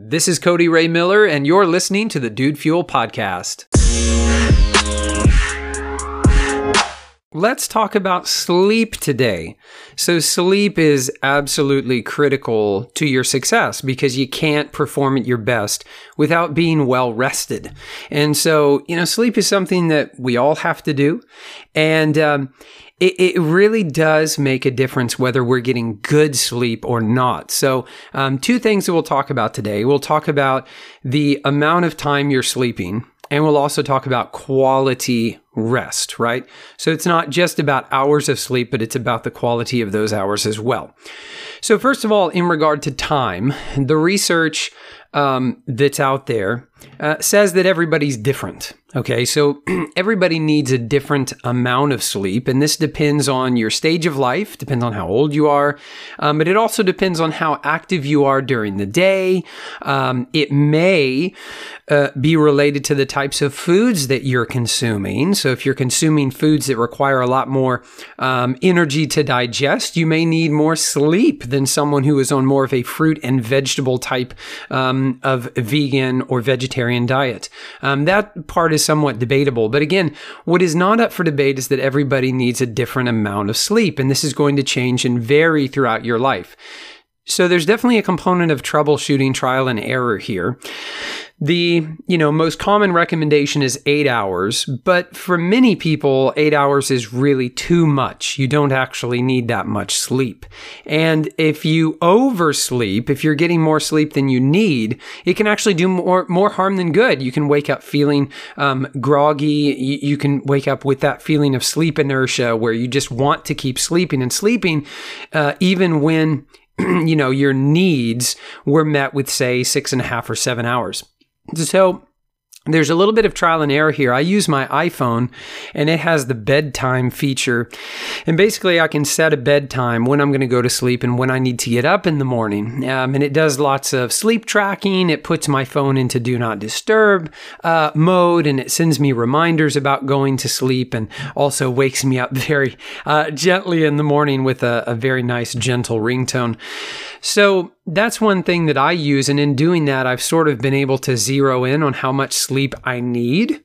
This is Cody Ray Miller, and you're listening to the Dude Fuel Podcast. Let's talk about sleep today. So, sleep is absolutely critical to your success because you can't perform at your best without being well rested. And so, you know, sleep is something that we all have to do. And, um, it, it, really does make a difference whether we're getting good sleep or not. So, um, two things that we'll talk about today. We'll talk about the amount of time you're sleeping, and we'll also talk about quality rest, right? So, it's not just about hours of sleep, but it's about the quality of those hours as well. So, first of all, in regard to time, the research um, that's out there uh, says that everybody's different. Okay, so everybody needs a different amount of sleep, and this depends on your stage of life, depends on how old you are, um, but it also depends on how active you are during the day. Um, it may uh, be related to the types of foods that you're consuming. So, if you're consuming foods that require a lot more um, energy to digest, you may need more sleep than someone who is on more of a fruit and vegetable type of vegan or vegetarian diet. Um, that part is somewhat debatable. But again, what is not up for debate is that everybody needs a different amount of sleep, and this is going to change and vary throughout your life. So there's definitely a component of troubleshooting, trial and error here. The, you know, most common recommendation is 8 hours, but for many people 8 hours is really too much. You don't actually need that much sleep. And if you oversleep, if you're getting more sleep than you need, it can actually do more more harm than good. You can wake up feeling um, groggy. You, you can wake up with that feeling of sleep inertia where you just want to keep sleeping and sleeping, uh, even when you know, your needs were met with, say, six and a half or seven hours. So there's a little bit of trial and error here. I use my iPhone and it has the bedtime feature. And basically, I can set a bedtime when I'm going to go to sleep and when I need to get up in the morning. Um, and it does lots of sleep tracking. It puts my phone into do not disturb uh, mode and it sends me reminders about going to sleep and also wakes me up very uh, gently in the morning with a, a very nice, gentle ringtone. So, that's one thing that I use. And in doing that, I've sort of been able to zero in on how much sleep I need.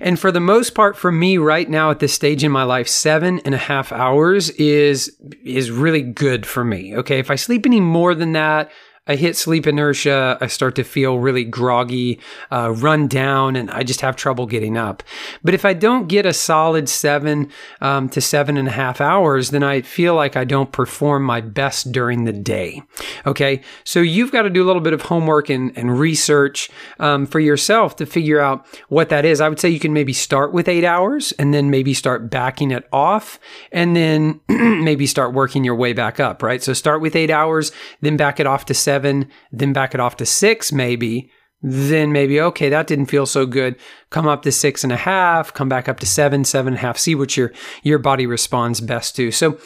And for the most part, for me right now at this stage in my life, seven and a half hours is is really good for me. Okay. If I sleep any more than that, I hit sleep inertia. I start to feel really groggy, uh, run down, and I just have trouble getting up. But if I don't get a solid seven um, to seven and a half hours, then I feel like I don't perform my best during the day. Okay, so you've got to do a little bit of homework and, and research um, for yourself to figure out what that is. I would say you can maybe start with eight hours and then maybe start backing it off and then maybe start working your way back up, right? So start with eight hours, then back it off to seven seven, then back it off to six, maybe, then maybe, okay, that didn't feel so good. Come up to six and a half, come back up to seven, seven and a half, see what your, your body responds best to. So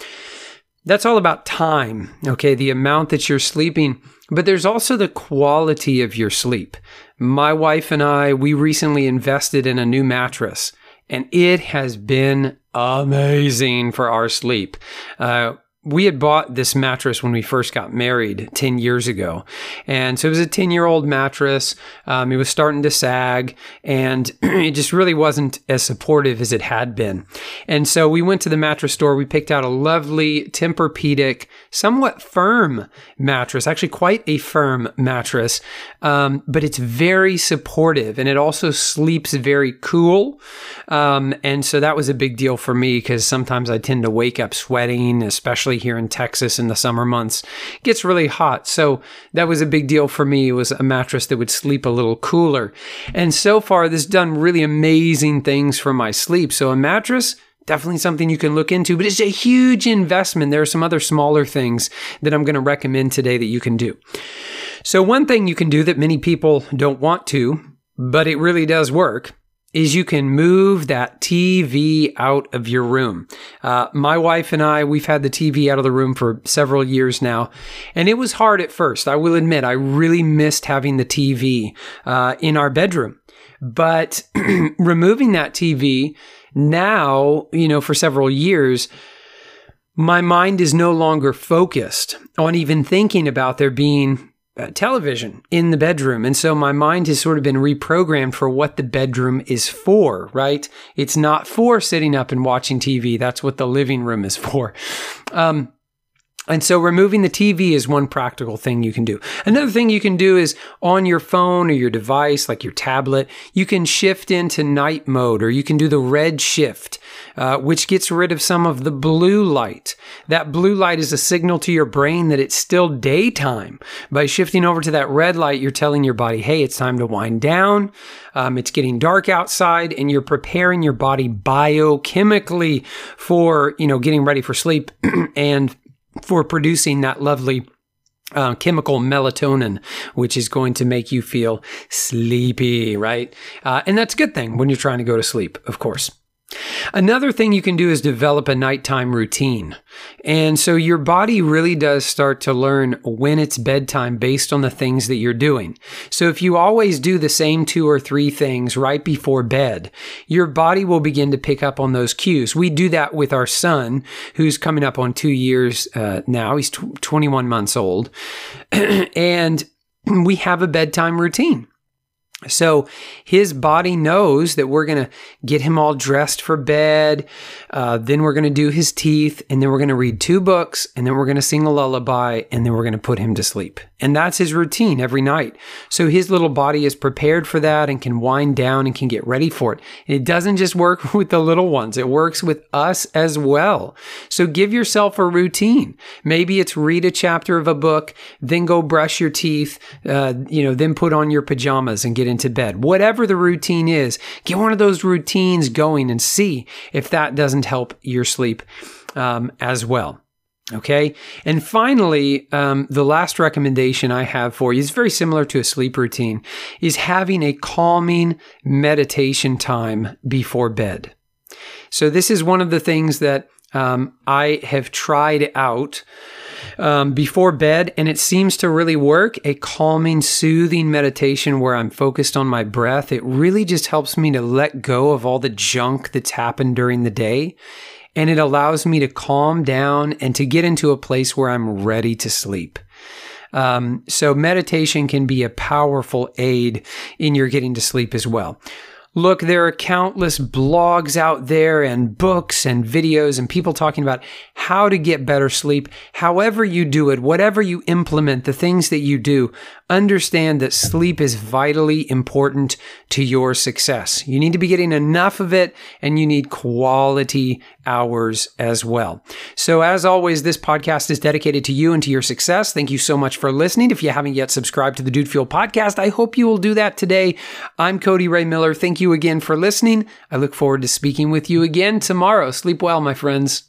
that's all about time, okay, the amount that you're sleeping. But there's also the quality of your sleep. My wife and I, we recently invested in a new mattress, and it has been amazing for our sleep. Uh, we had bought this mattress when we first got married 10 years ago. And so it was a 10 year old mattress. Um, it was starting to sag and it just really wasn't as supportive as it had been. And so we went to the mattress store. We picked out a lovely Tempur-Pedic, somewhat firm mattress, actually quite a firm mattress. Um, but it's very supportive and it also sleeps very cool. Um, and so that was a big deal for me because sometimes I tend to wake up sweating, especially especially here in Texas in the summer months. Gets really hot. So that was a big deal for me. It was a mattress that would sleep a little cooler. And so far, this done really amazing things for my sleep. So a mattress, definitely something you can look into, but it's a huge investment. There are some other smaller things that I'm going to recommend today that you can do. So, one thing you can do that many people don't want to, but it really does work is you can move that TV out of your room. Uh, my wife and I, we've had the TV out of the room for several years now, and it was hard at first. I will admit, I really missed having the TV uh, in our bedroom. But removing that TV now, you know, for several years, my mind is no longer focused on even thinking about there being uh, television in the bedroom. And so my mind has sort of been reprogrammed for what the bedroom is for, right? It's not for sitting up and watching TV. That's what the living room is for. Um, and so removing the TV is one practical thing you can do. Another thing you can do is on your phone or your device, like your tablet, you can shift into night mode or you can do the red shift, uh, which gets rid of some of the blue light. That blue light is a signal to your brain that it's still daytime. By shifting over to that red light, you're telling your body, hey, it's time to wind down. Um, it's getting dark outside and you're preparing your body biochemically for, you know, getting ready for sleep and for producing that lovely uh, chemical melatonin, which is going to make you feel sleepy, right? Uh, and that's a good thing when you're trying to go to sleep, of course. Another thing you can do is develop a nighttime routine. And so your body really does start to learn when it's bedtime based on the things that you're doing. So if you always do the same two or three things right before bed, your body will begin to pick up on those cues. We do that with our son, who's coming up on two years uh, now. He's tw- 21 months old. and we have a bedtime routine. So his body knows that we're going to get him all dressed for bed. Uh, then we're going to do his teeth, and then we're going to read two books, and then we're going to sing a lullaby, and then we're going to put him to sleep. And that's his routine every night. So his little body is prepared for that and can wind down and can get ready for it. And it doesn't just work with the little ones, it works with us as well. So give yourself a routine. Maybe it's read a chapter of a book, then go brush your teeth, uh, you know, then put on your pajamas and get into bed. Whatever the routine is, get one of those routines going and see if that doesn't help your sleep um, as well. Okay. And finally, um, the last recommendation I have for you is very similar to a sleep routine is having a calming meditation time before bed. So this is one of the things that um, I have tried out um, before bed, and it seems to really work. A calming, soothing meditation where I'm focused on my breath. It really just helps me to let go of all the junk that's happened during the day and it allows me to calm down and to get into a place where I'm ready to sleep. Um, so meditation can be a powerful aid in your getting to sleep as well. Look, there are countless blogs out there and books and videos and people talking about how to get better sleep. However you do it, whatever you implement, the things that you do, understand that sleep is vitally important to your success. You need to be getting enough of it and you need quality hours as well. So as always, this podcast is dedicated to you and to your success. Thank you so much for listening. If you haven't yet subscribed to the Dude Fuel podcast, I hope you will do that today. I'm Cody Ray Miller. Thank you again for listening. I look forward to speaking with you again tomorrow. Sleep well, my friends.